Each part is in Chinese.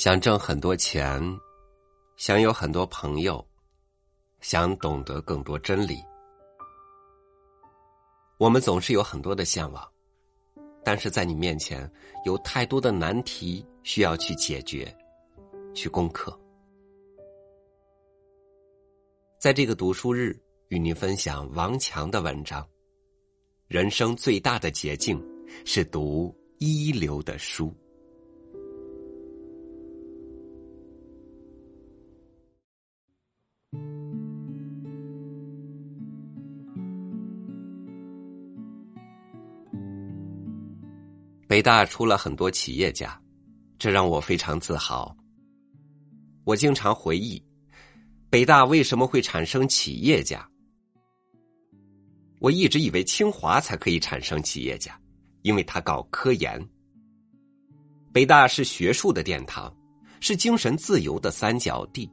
想挣很多钱，想有很多朋友，想懂得更多真理。我们总是有很多的向往，但是在你面前有太多的难题需要去解决、去攻克。在这个读书日，与您分享王强的文章。人生最大的捷径是读一流的书。北大出了很多企业家，这让我非常自豪。我经常回忆，北大为什么会产生企业家？我一直以为清华才可以产生企业家，因为他搞科研。北大是学术的殿堂，是精神自由的三角地，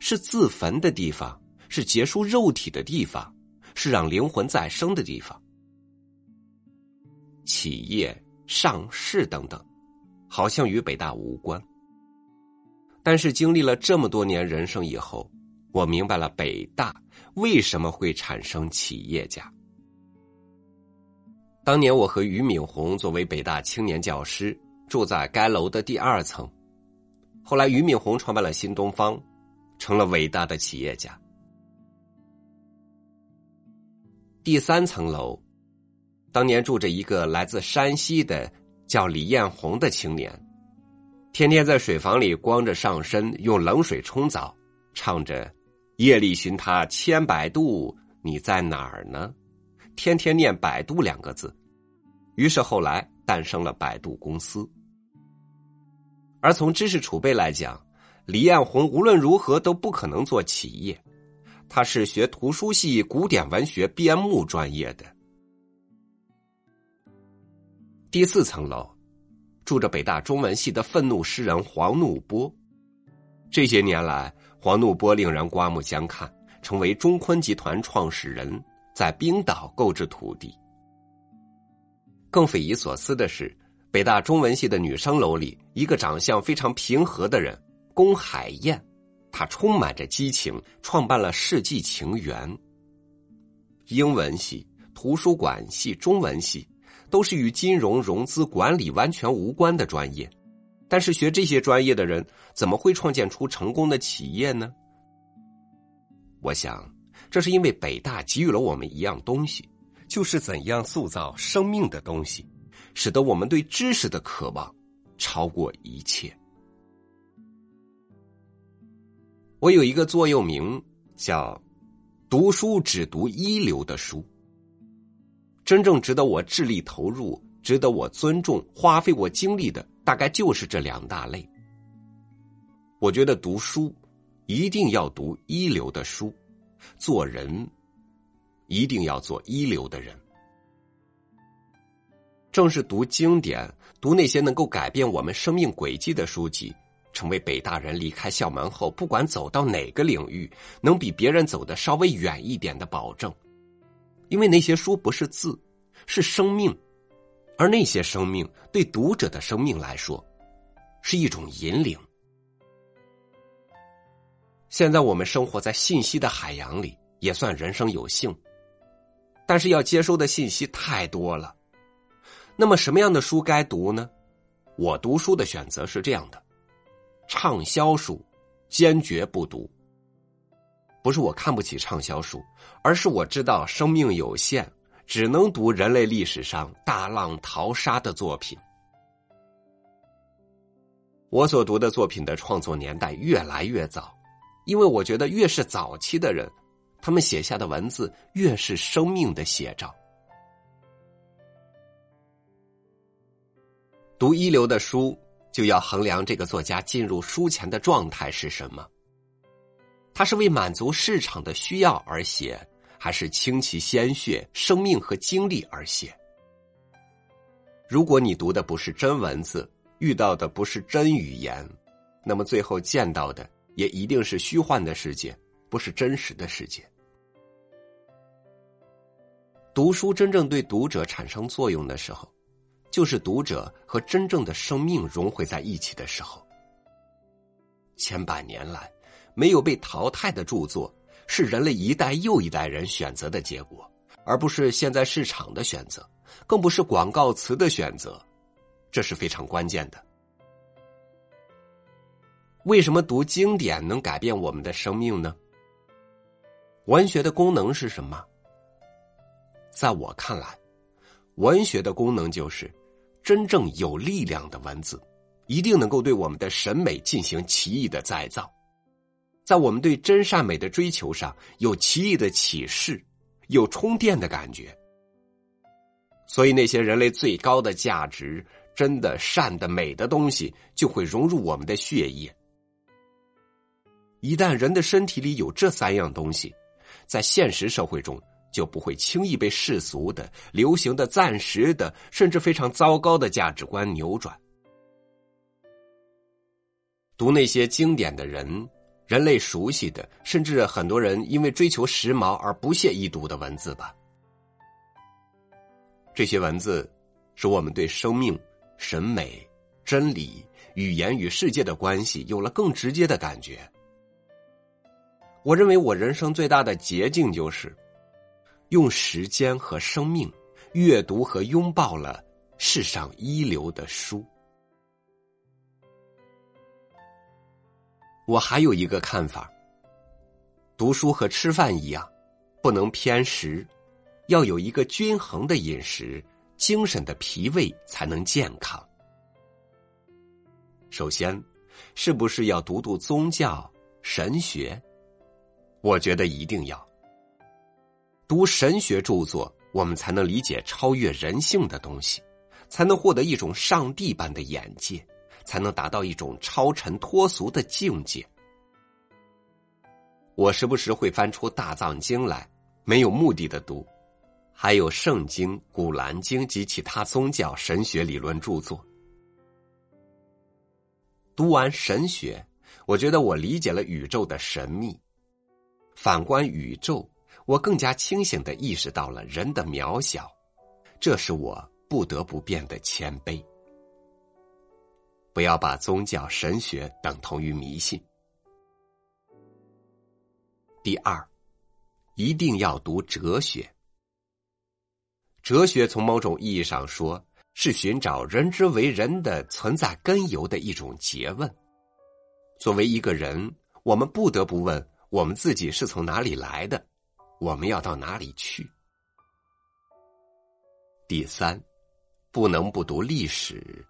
是自焚的地方，是结束肉体的地方，是让灵魂再生的地方。企业。上市等等，好像与北大无关。但是经历了这么多年人生以后，我明白了北大为什么会产生企业家。当年我和俞敏洪作为北大青年教师，住在该楼的第二层。后来俞敏洪创办了新东方，成了伟大的企业家。第三层楼。当年住着一个来自山西的叫李彦宏的青年，天天在水房里光着上身，用冷水冲澡，唱着“夜里寻他千百度，你在哪儿呢？”天天念“百度”两个字。于是后来诞生了百度公司。而从知识储备来讲，李彦宏无论如何都不可能做企业，他是学图书系古典文学编目专业的。第四层楼，住着北大中文系的愤怒诗人黄怒波。这些年来，黄怒波令人刮目相看，成为中坤集团创始人，在冰岛购置土地。更匪夷所思的是，北大中文系的女生楼里，一个长相非常平和的人龚海燕，她充满着激情，创办了世纪情缘。英文系、图书馆系、中文系。都是与金融、融资、管理完全无关的专业，但是学这些专业的人怎么会创建出成功的企业呢？我想，这是因为北大给予了我们一样东西，就是怎样塑造生命的东西，使得我们对知识的渴望超过一切。我有一个座右铭，叫“读书只读一流的书”。真正值得我致力投入、值得我尊重、花费我精力的，大概就是这两大类。我觉得读书一定要读一流的书，做人一定要做一流的人。正是读经典、读那些能够改变我们生命轨迹的书籍，成为北大人离开校门后，不管走到哪个领域，能比别人走得稍微远一点的保证。因为那些书不是字，是生命，而那些生命对读者的生命来说，是一种引领。现在我们生活在信息的海洋里，也算人生有幸，但是要接收的信息太多了。那么什么样的书该读呢？我读书的选择是这样的：畅销书，坚决不读。不是我看不起畅销书，而是我知道生命有限，只能读人类历史上大浪淘沙的作品。我所读的作品的创作年代越来越早，因为我觉得越是早期的人，他们写下的文字越是生命的写照。读一流的书，就要衡量这个作家进入书前的状态是什么。他是为满足市场的需要而写，还是倾其鲜血、生命和精力而写？如果你读的不是真文字，遇到的不是真语言，那么最后见到的也一定是虚幻的世界，不是真实的世界。读书真正对读者产生作用的时候，就是读者和真正的生命融汇在一起的时候。千百年来没有被淘汰的著作，是人类一代又一代人选择的结果，而不是现在市场的选择，更不是广告词的选择，这是非常关键的。为什么读经典能改变我们的生命呢？文学的功能是什么？在我看来，文学的功能就是真正有力量的文字，一定能够对我们的审美进行奇异的再造，在我们对真善美的追求上有奇异的启示，有充电的感觉。所以，那些人类最高的价值、真的善的美的东西，就会融入我们的血液。一旦人的身体里有这三样东西，在现实社会中就不会轻易被世俗的、流行的、暂时的，甚至非常糟糕的价值观扭转。读那些经典的人，人类熟悉的，甚至很多人因为追求时髦而不屑一读的文字吧。这些文字，使我们对生命、审美、真理、语言与世界的关系有了更直接的感觉。我认为我人生最大的捷径就是用时间和生命阅读和拥抱了世上一流的书。我还有一个看法：读书和吃饭一样，不能偏食，要有一个均衡的饮食，精神的脾胃才能健康。首先，是不是要读读宗教、神学？我觉得一定要读神学著作，我们才能理解超越人性的东西，才能获得一种上帝般的眼界，才能达到一种超尘脱俗的境界。我时不时会翻出大藏经来，没有目的的读，还有圣经、古兰经及其他宗教神学理论著作。读完神学，我觉得我理解了宇宙的神秘。反观宇宙，我更加清醒的意识到了人的渺小，这是我不得不变得谦卑。不要把宗教神学等同于迷信。第二，一定要读哲学。哲学从某种意义上说，是寻找人之为人的存在根由的一种诘问。作为一个人，我们不得不问。我们自己是从哪里来的？我们要到哪里去？第三，不能不读历史。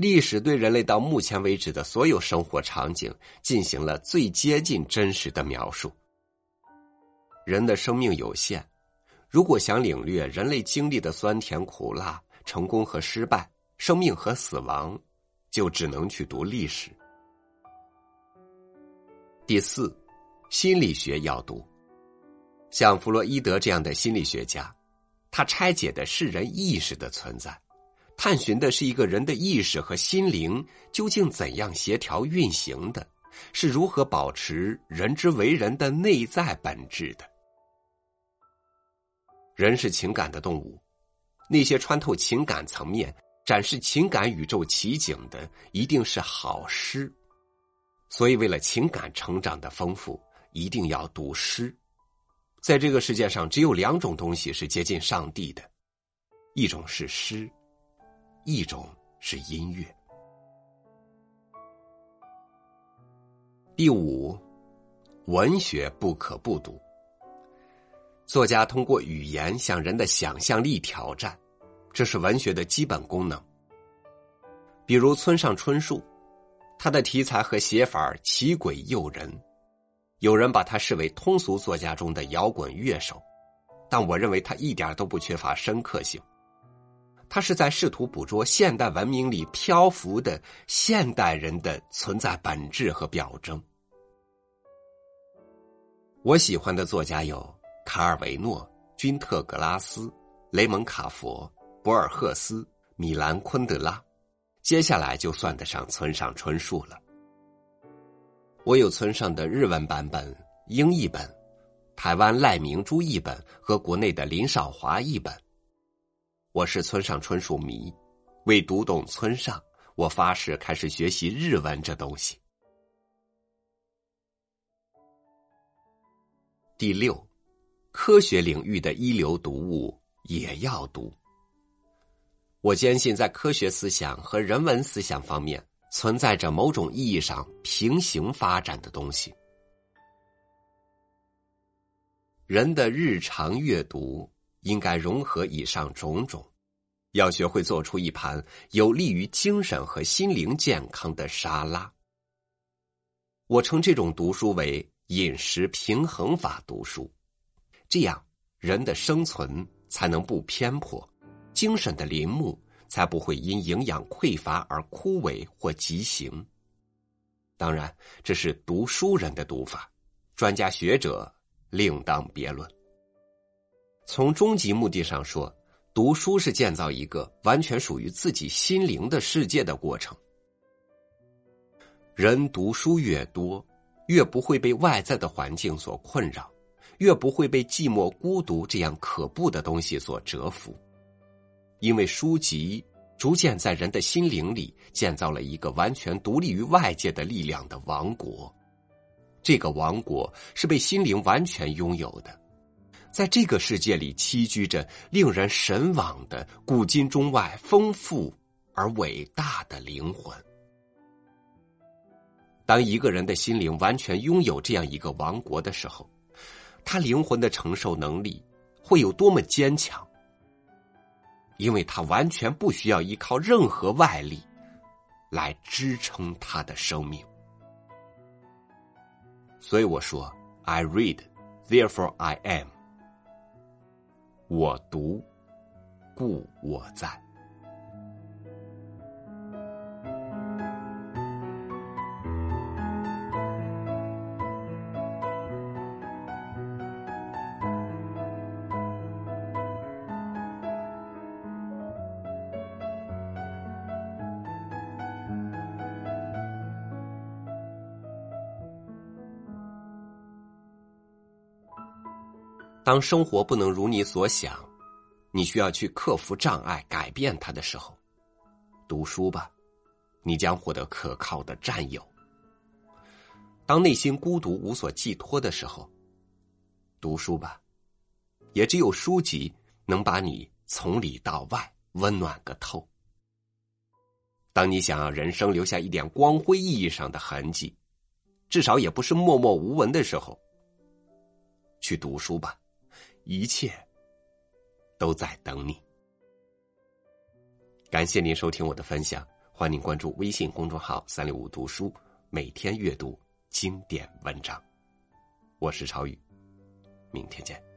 历史对人类到目前为止的所有生活场景进行了最接近真实的描述。人的生命有限，如果想领略人类经历的酸甜苦辣、成功和失败、生命和死亡，就只能去读历史。第四，心理学要读。像弗洛伊德这样的心理学家，他拆解的是人意识的存在，探寻的是一个人的意识和心灵究竟怎样协调运行的，是如何保持人之为人的内在本质的。人是情感的动物，那些穿透情感层面、展示情感宇宙奇景的，一定是好诗。所以，为了情感成长的丰富，一定要读诗。在这个世界上，只有两种东西是接近上帝的，一种是诗，一种是音乐。第五，文学不可不读。作家通过语言向人的想象力挑战，这是文学的基本功能。比如村上春树。他的题材和写法奇诡诱人，有人把他视为通俗作家中的摇滚乐手，但我认为他一点都不缺乏深刻性。他是在试图捕捉现代文明里漂浮的现代人的存在本质和表征。我喜欢的作家有卡尔维诺、君特·格拉斯、雷蒙·卡佛、博尔赫斯、米兰·昆德拉。接下来就算得上村上春树了。我有村上的日文版本、英译本、台湾赖明珠译本和国内的林少华译本。我是村上春树迷为读懂村上我发誓开始学习日文这东西。第六科学领域的一流读物也要读。我坚信在科学思想和人文思想方面存在着某种意义上平行发展的东西。人的日常阅读应该融合以上种种要学会做出一盘有利于精神和心灵健康的沙拉。我称这种读书为饮食平衡法读书，这样人的生存才能不偏颇，精神的林木才不会因营养匮乏而枯萎或畸形。当然，这是读书人的读法，专家学者另当别论。从终极目的上说，读书是建造一个完全属于自己心灵的世界的过程。人读书越多，越不会被外在的环境所困扰，越不会被寂寞、孤独这样可怖的东西所折服。因为书籍逐渐在人的心灵里建造了一个完全独立于外界的力量的王国，这个王国是被心灵完全拥有的，在这个世界里栖居着令人神往的古今中外丰富而伟大的灵魂。当一个人的心灵完全拥有这样一个王国的时候，他灵魂的承受能力会有多么坚强？因为他完全不需要依靠任何外力来支撑他的生命。所以我说：“I read, therefore I am。”我独，故我在。当生活不能如你所想，你需要去克服障碍、改变它的时候，读书吧，你将获得可靠的战友。当内心孤独、无所寄托的时候，读书吧，也只有书籍能把你从里到外温暖个透。当你想要人生留下一点光辉意义上的痕迹，至少也不是默默无闻的时候，去读书吧。一切都在等你。感谢您收听我的分享，欢迎关注微信公众号“三六五读书”，每天阅读经典文章。我是超宇，明天见。